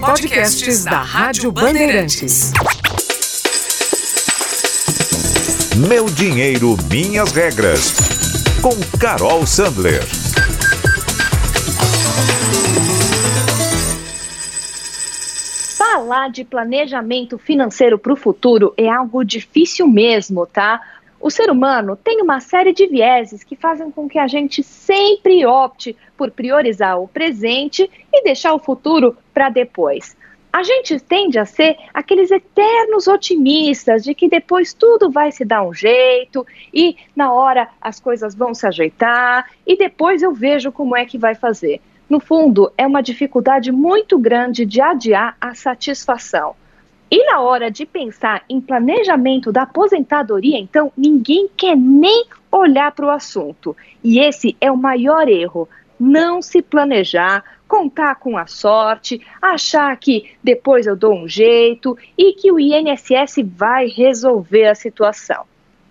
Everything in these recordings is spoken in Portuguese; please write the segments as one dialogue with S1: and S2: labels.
S1: Podcasts da Rádio Bandeirantes.
S2: Meu dinheiro, minhas regras. Com Carol Sandler.
S3: Falar de planejamento financeiro para o futuro é algo difícil mesmo, tá? O ser humano tem uma série de vieses que fazem com que a gente sempre opte por priorizar o presente e deixar o futuro para depois. A gente tende a ser aqueles eternos otimistas de que depois tudo vai se dar um jeito e na hora as coisas vão se ajeitar e depois eu vejo como é que vai fazer. No fundo, é uma dificuldade muito grande de adiar a satisfação. E na hora de pensar em planejamento da aposentadoria, então, ninguém quer nem olhar para o assunto. E esse é o maior erro. Não se planejar, contar com a sorte, achar que depois eu dou um jeito e que o INSS vai resolver a situação.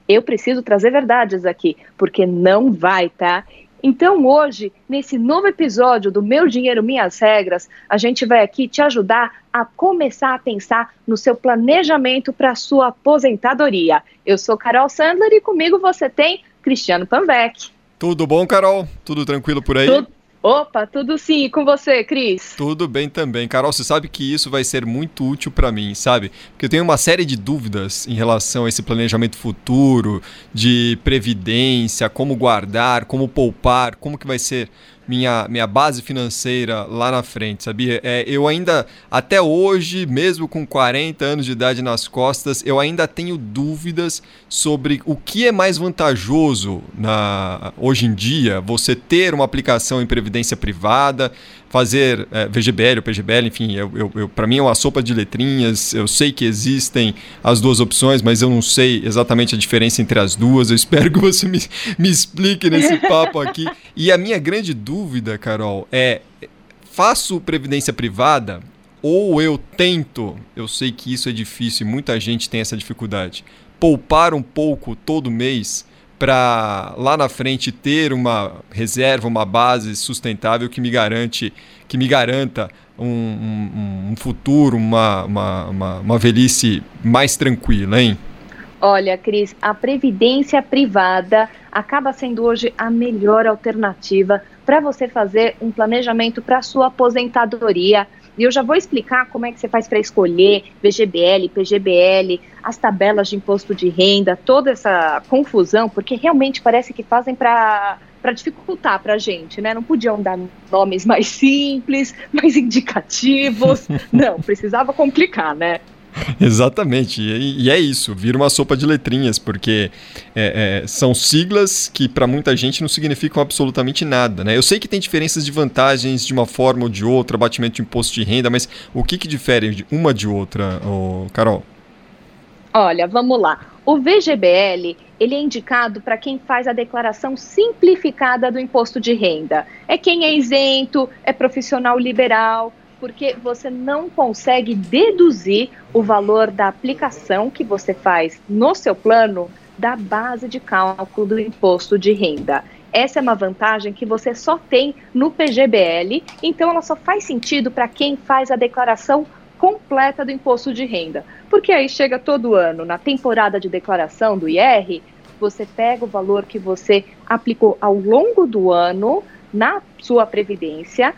S3: Eu preciso trazer verdades aqui, porque não vai, tá? Então, hoje, nesse novo episódio do Meu Dinheiro Minhas Regras, a gente vai aqui te ajudar a começar a pensar no seu planejamento para a sua aposentadoria. Eu sou Carol Sandler e comigo você tem Cristiano Pambeck.
S4: Tudo bom, Carol? Tudo tranquilo por aí?
S3: Tudo Opa, tudo sim. E com você, Cris?
S4: Tudo bem também. Carol, você sabe que isso vai ser muito útil para mim, sabe? Porque eu tenho uma série de dúvidas em relação a esse planejamento futuro, de previdência, como guardar, como poupar, como que vai ser minha, minha base financeira lá na frente, sabia? É, eu ainda, até hoje, mesmo com 40 anos de idade nas costas, eu ainda tenho dúvidas sobre o que é mais vantajoso na, hoje em dia, você ter uma aplicação em previdência privada, fazer é, VGBL ou PGBL, enfim, eu, eu, eu para mim é uma sopa de letrinhas. Eu sei que existem as duas opções, mas eu não sei exatamente a diferença entre as duas. Eu espero que você me, me explique nesse papo aqui. E a minha grande dúvida, Carol, é: faço previdência privada ou eu tento? Eu sei que isso é difícil e muita gente tem essa dificuldade. Poupar um pouco todo mês para lá na frente ter uma reserva, uma base sustentável que me garante, que me garanta um, um, um futuro, uma, uma, uma, uma velhice mais tranquila, hein?
S3: Olha, Cris, a previdência privada acaba sendo hoje a melhor alternativa para você fazer um planejamento para sua aposentadoria e eu já vou explicar como é que você faz para escolher VGBL, PGBL, as tabelas de imposto de renda, toda essa confusão, porque realmente parece que fazem para para dificultar para a gente, né? Não podiam dar nomes mais simples, mais indicativos. Não, precisava complicar, né?
S4: Exatamente, e, é isso, vira uma sopa de letrinhas, porque é, é, são siglas que para muita gente não significam absolutamente nada. Né? Eu sei que tem diferenças de vantagens de uma forma ou de outra, batimento de imposto de renda, mas o que, que difere de uma de outra, Carol?
S3: Olha, vamos lá. O VGBL ele é indicado para quem faz a declaração simplificada do imposto de renda. É quem é isento, é profissional liberal, porque você não consegue deduzir o valor da aplicação que você faz no seu plano da base de cálculo do imposto de renda. Essa é uma vantagem que você só tem no PGBL, então ela só faz sentido para quem faz a declaração completa do imposto de renda. Porque aí chega todo ano, na temporada de declaração do IR, você pega o valor que você aplicou ao longo do ano na sua previdência,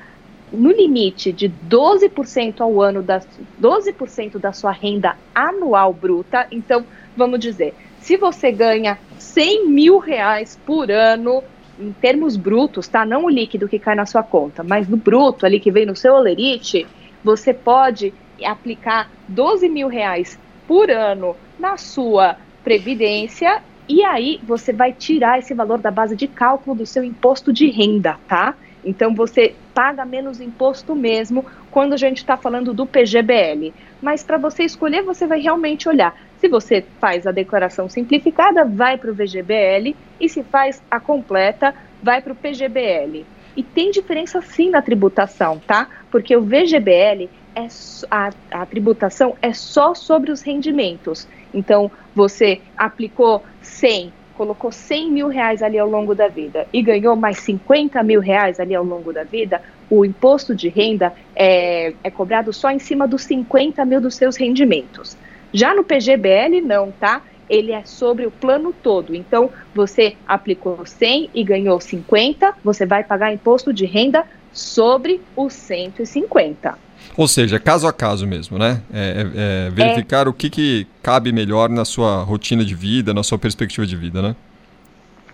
S3: no limite de 12% ao ano, da, 12% da sua renda anual bruta. Então, vamos dizer, se você ganha 100 mil reais por ano, em termos brutos, tá? Não o líquido que cai na sua conta, mas no bruto, ali que vem no seu olerite, você pode aplicar 12 mil reais por ano na sua previdência e aí você vai tirar esse valor da base de cálculo do seu imposto de renda, tá? Então você paga menos imposto mesmo quando a gente está falando do PGBL. Mas para você escolher, você vai realmente olhar. Se você faz a declaração simplificada, vai para o VGBL, e se faz a completa, vai para o PGBL. E tem diferença sim na tributação, tá? Porque o VGBL é a, a tributação é só sobre os rendimentos. Então, você aplicou 100 colocou 100 mil reais ali ao longo da vida e ganhou mais 50 mil reais ali ao longo da vida, o imposto de renda é, é cobrado só em cima dos 50 mil dos seus rendimentos. Já no PGBL, não, tá? Ele é sobre o plano todo. Então, você aplicou 100 e ganhou 50, você vai pagar imposto de renda sobre os 150.
S4: Ou seja, caso a caso mesmo, né? É, é, é verificar o que, que cabe melhor na sua rotina de vida, na sua perspectiva de vida, né?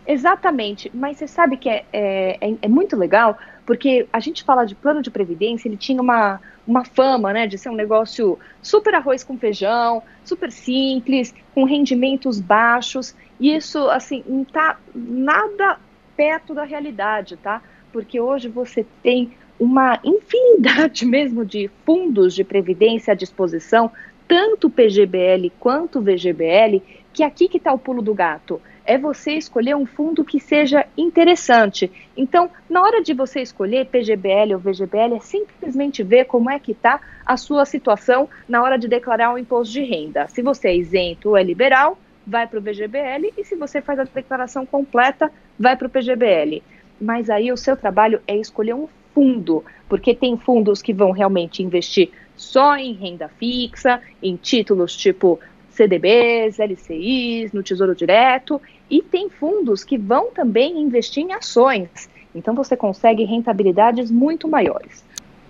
S3: Exatamente, mas você sabe que é, é, é, é, muito legal, porque a gente fala de plano de previdência, ele tinha uma, uma fama, né, de ser um negócio super arroz com feijão, super simples, com rendimentos baixos, e isso, assim, não está nada perto da realidade, tá? Porque hoje você tem uma infinidade mesmo de fundos de previdência à disposição, tanto PGBL quanto VGBL, que aqui que está o pulo do gato é você escolher um fundo que seja interessante. Então, na hora de você escolher PGBL ou VGBL, é simplesmente ver como é que está a sua situação na hora de declarar o imposto de renda. Se você é isento ou é liberal, vai para o VGBL, e se você faz a declaração completa, vai para o PGBL. Mas aí o seu trabalho é escolher um fundo, porque tem fundos que vão realmente investir só em renda fixa, em títulos tipo CDBs, LCIs, no Tesouro Direto, e tem fundos que vão também investir em ações. Então você consegue rentabilidades muito maiores.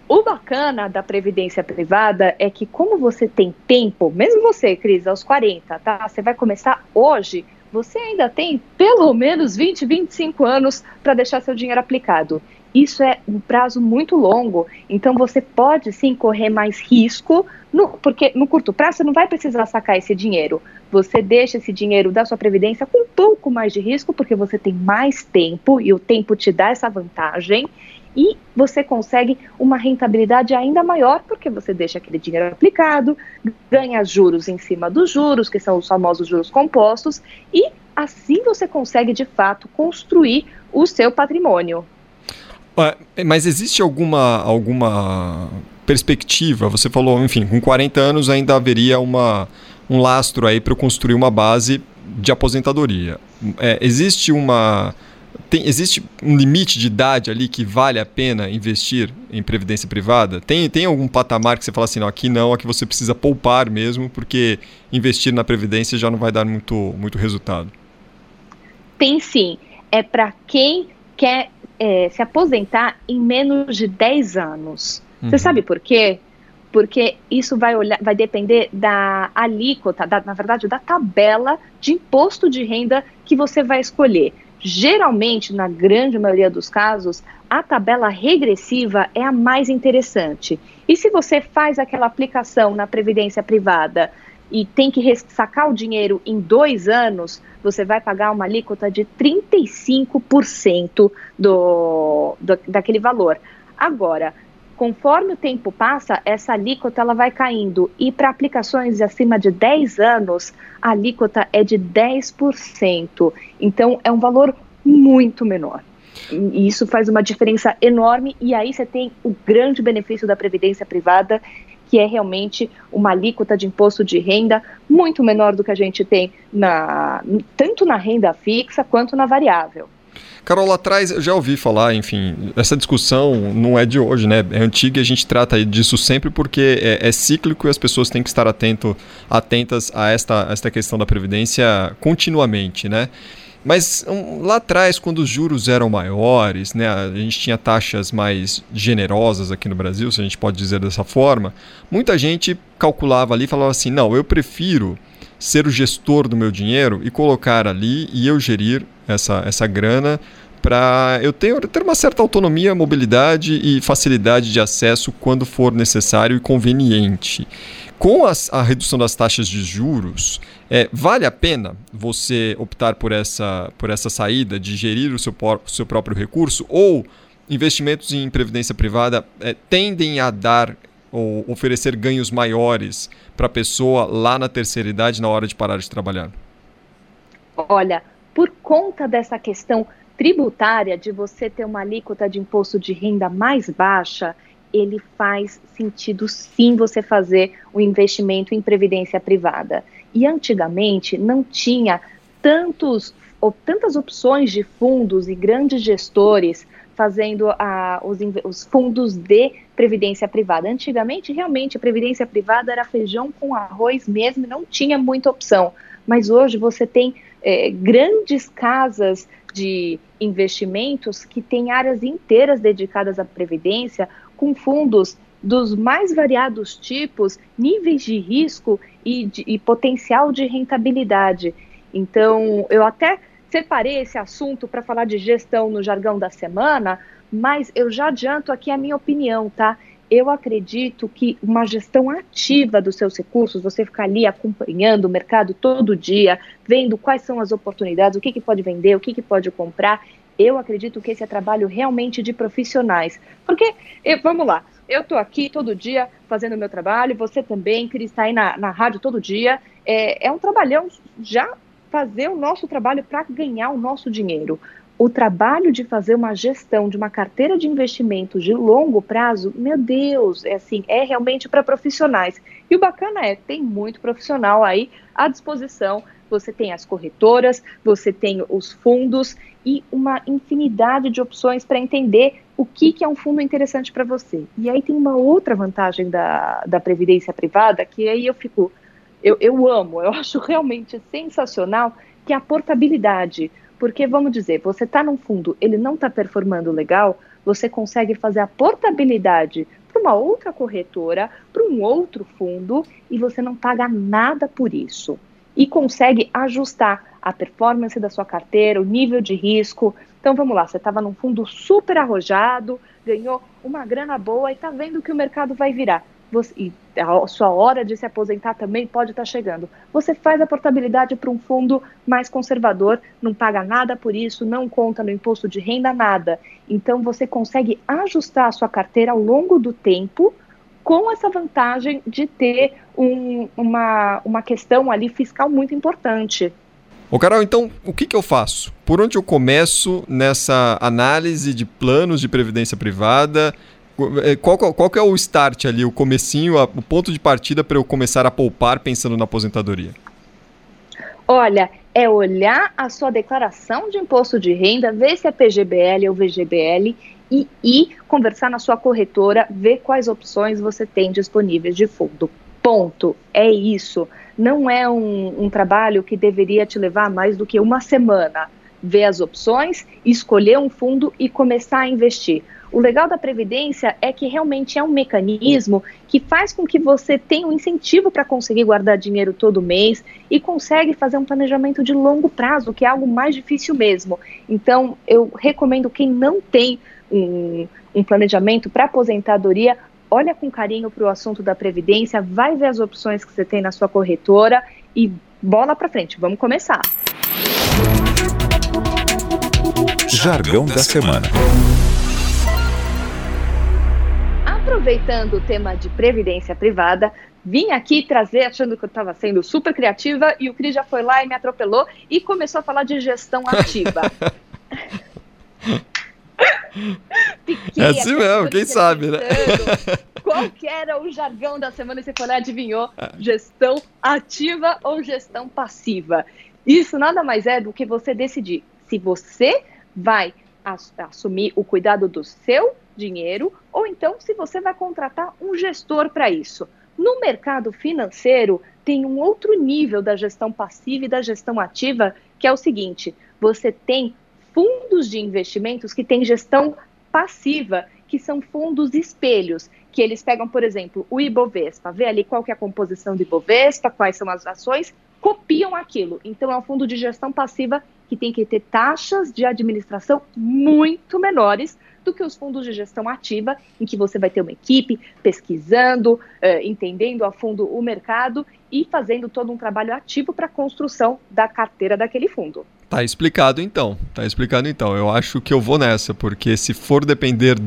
S3: O bacana da previdência privada é que, como você tem tempo, mesmo você, Cris, aos 40, tá? Você vai começar hoje, você ainda tem pelo menos 20, 25 anos para deixar seu dinheiro aplicado. Isso é um prazo muito longo, então você pode sim correr mais risco, no, porque no curto prazo você não vai precisar sacar esse dinheiro. Você deixa esse dinheiro da sua previdência com um pouco mais de risco, porque você tem mais tempo e o tempo te dá essa vantagem. E você consegue uma rentabilidade ainda maior, porque você deixa aquele dinheiro aplicado, ganha juros em cima dos juros, que são os famosos juros compostos, e assim você consegue de fato construir o seu patrimônio.
S4: Mas existe alguma, alguma perspectiva? Você falou, enfim, com 40 anos ainda haveria uma, um lastro aí para construir uma base de aposentadoria. É, existe uma. Tem, existe um limite de idade ali que vale a pena investir em previdência privada? Tem, tem algum patamar que você fala assim, não, aqui não, aqui você precisa poupar mesmo, porque investir na previdência já não vai dar muito, muito resultado?
S3: Tem sim. É para quem quer é, se aposentar em menos de 10 anos. Uhum. Você sabe por quê? Porque isso vai, olhar, vai depender da alíquota, da, na verdade, da tabela de imposto de renda que você vai escolher. Geralmente, na grande maioria dos casos, a tabela regressiva é a mais interessante. E se você faz aquela aplicação na previdência privada e tem que sacar o dinheiro em dois anos, você vai pagar uma alíquota de 35% do, do, daquele valor. Agora, conforme o tempo passa, essa alíquota ela vai caindo e para aplicações acima de 10 anos, a alíquota é de 10%. Então, é um valor muito menor. E isso faz uma diferença enorme e aí você tem o grande benefício da previdência privada, que é realmente uma alíquota de imposto de renda muito menor do que a gente tem na, tanto na renda fixa quanto na variável.
S4: Carol, lá atrás eu já ouvi falar, enfim, essa discussão não é de hoje, né? É antiga e a gente trata disso sempre porque é, é cíclico e as pessoas têm que estar atento, atentas a esta, a esta questão da previdência continuamente, né? Mas um, lá atrás, quando os juros eram maiores, né, a gente tinha taxas mais generosas aqui no Brasil, se a gente pode dizer dessa forma, muita gente calculava ali e falava assim: não, eu prefiro ser o gestor do meu dinheiro e colocar ali e eu gerir essa, essa grana para eu ter, ter uma certa autonomia, mobilidade e facilidade de acesso quando for necessário e conveniente. Com as, a redução das taxas de juros, é, vale a pena você optar por essa, por essa saída de gerir o seu, o seu próprio recurso ou investimentos em previdência privada é, tendem a dar ou oferecer ganhos maiores para a pessoa lá na terceira idade na hora de parar de trabalhar?
S3: Olha, por conta dessa questão tributária de você ter uma alíquota de imposto de renda mais baixa, ele faz sentido sim você fazer o um investimento em previdência privada. E antigamente não tinha tantos ou tantas opções de fundos e grandes gestores fazendo os, os, fundos de previdência privada. Antigamente, realmente, a previdência privada era feijão com arroz mesmo, não tinha muita opção. Mas hoje você tem é, grandes casas de investimentos que têm áreas inteiras dedicadas à previdência, com fundos dos mais variados tipos, níveis de risco e, de, e potencial de rentabilidade. Então, eu até separei esse assunto para falar de gestão no jargão da semana, mas eu já adianto aqui a minha opinião, tá? Eu acredito que uma gestão ativa dos seus recursos, você ficar ali acompanhando o mercado todo dia, vendo quais são as oportunidades, o que, que pode vender, o que, que pode comprar, eu acredito que esse é trabalho realmente de profissionais. Porque, eu, vamos lá, eu estou aqui todo dia fazendo o meu trabalho, você também, Cris, está aí na, na rádio todo dia. É, é um trabalhão já fazer o nosso trabalho para ganhar o nosso dinheiro. O trabalho de fazer uma gestão de uma carteira de investimentos de longo prazo, meu Deus, é assim, é realmente para profissionais. E o bacana é, tem muito profissional aí à disposição. Você tem as corretoras, você tem os fundos e uma infinidade de opções para entender o que, que é um fundo interessante para você. E aí tem uma outra vantagem da, da previdência privada, que aí eu fico, eu, eu amo, eu acho realmente sensacional, que é a portabilidade. Porque, vamos dizer, você está num fundo, ele não está performando legal, você consegue fazer a portabilidade para uma outra corretora, para um outro fundo, e você não paga nada por isso. E consegue ajustar a performance da sua carteira, o nível de risco. Então vamos lá, você estava num fundo super arrojado, ganhou uma grana boa e está vendo que o mercado vai virar. Você, e a sua hora de se aposentar também pode estar tá chegando. Você faz a portabilidade para um fundo mais conservador, não paga nada por isso, não conta no imposto de renda, nada. Então você consegue ajustar a sua carteira ao longo do tempo com essa vantagem de ter um, uma, uma questão ali fiscal muito importante.
S4: Ô Carol, então o que, que eu faço? Por onde eu começo nessa análise de planos de previdência privada? É, qual, qual, qual é o start ali, o comecinho, o ponto de partida para eu começar a poupar pensando na aposentadoria?
S3: Olha, é olhar a sua declaração de imposto de renda, ver se é PGBL ou VGBL e ir conversar na sua corretora, ver quais opções você tem disponíveis de fundo. Ponto. É isso. Não é um, um trabalho que deveria te levar mais do que uma semana. Ver as opções, escolher um fundo e começar a investir. O legal da Previdência é que realmente é um mecanismo que faz com que você tenha um incentivo para conseguir guardar dinheiro todo mês e consegue fazer um planejamento de longo prazo, que é algo mais difícil mesmo. Então, eu recomendo quem não tem um, um planejamento para aposentadoria, olha com carinho para o assunto da previdência, vai ver as opções que você tem na sua corretora e bola para frente. Vamos começar.
S2: Jargão da semana.
S3: Aproveitando o tema de previdência privada, vim aqui trazer achando que eu estava sendo super criativa e o Cris já foi lá e me atropelou e começou a falar de gestão ativa.
S4: é assim mesmo, quem sabe, né?
S3: Qual que era o jargão da semana e você foi lá adivinhou? É. Gestão ativa ou gestão passiva? Isso nada mais é do que você decidir se você vai assumir o cuidado do seu dinheiro ou então se você vai contratar um gestor para isso. No mercado financeiro, tem um outro nível da gestão passiva e da gestão ativa, que é o seguinte: você tem fundos de investimentos que têm gestão passiva, que são fundos espelhos, que eles pegam, por exemplo, o Ibovespa, vê ali qual que é a composição do Ibovespa, quais são as ações, copiam aquilo. Então é um fundo de gestão passiva que tem que ter taxas de administração muito menores do que os fundos de gestão ativa, em que você vai ter uma equipe pesquisando, uh, entendendo a fundo o mercado e fazendo todo um trabalho ativo para a construção da carteira daquele fundo.
S4: Tá explicado então. Tá explicado então. Eu acho que eu vou nessa, porque se for depender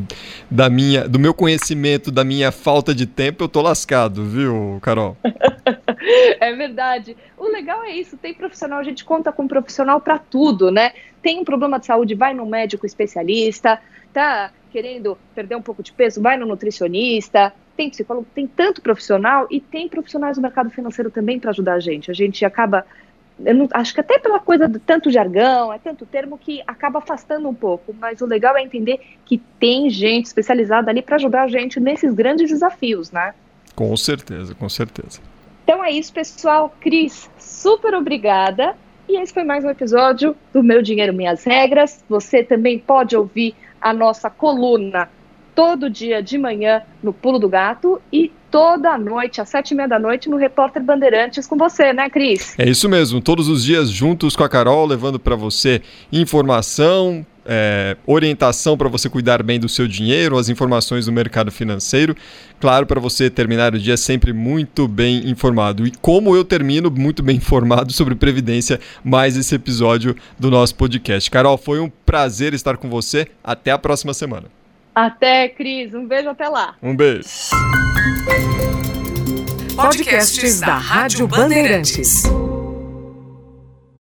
S4: da minha, do meu conhecimento, da minha falta de tempo, eu tô lascado, viu, Carol?
S3: é verdade. O legal é isso, tem profissional, a gente conta com profissional para tudo, né? Tem um problema de saúde, vai no médico especialista, tá querendo perder um pouco de peso, vai no nutricionista, tem psicólogo, tem tanto profissional e tem profissionais do mercado financeiro também para ajudar a gente. A gente acaba não, acho que até pela coisa de tanto jargão, é tanto termo que acaba afastando um pouco, mas o legal é entender que tem gente especializada ali para ajudar a gente nesses grandes desafios, né?
S4: Com certeza, com certeza.
S3: Então é isso, pessoal. Cris, super obrigada. E esse foi mais um episódio do Meu Dinheiro Minhas Regras. Você também pode ouvir a nossa coluna todo dia de manhã no Pulo do Gato e toda noite, às sete e meia da noite, no Repórter Bandeirantes com você, né, Cris?
S4: É isso mesmo, todos os dias juntos com a Carol, levando para você informação, é, orientação para você cuidar bem do seu dinheiro, as informações do mercado financeiro. Claro, para você terminar o dia sempre muito bem informado. E como eu termino muito bem informado sobre Previdência, mais esse episódio do nosso podcast. Carol, foi um prazer estar com você. Até a próxima semana.
S3: Até, Cris. Um beijo até lá.
S4: Um beijo.
S1: Podcasts da Rádio Bandeirantes.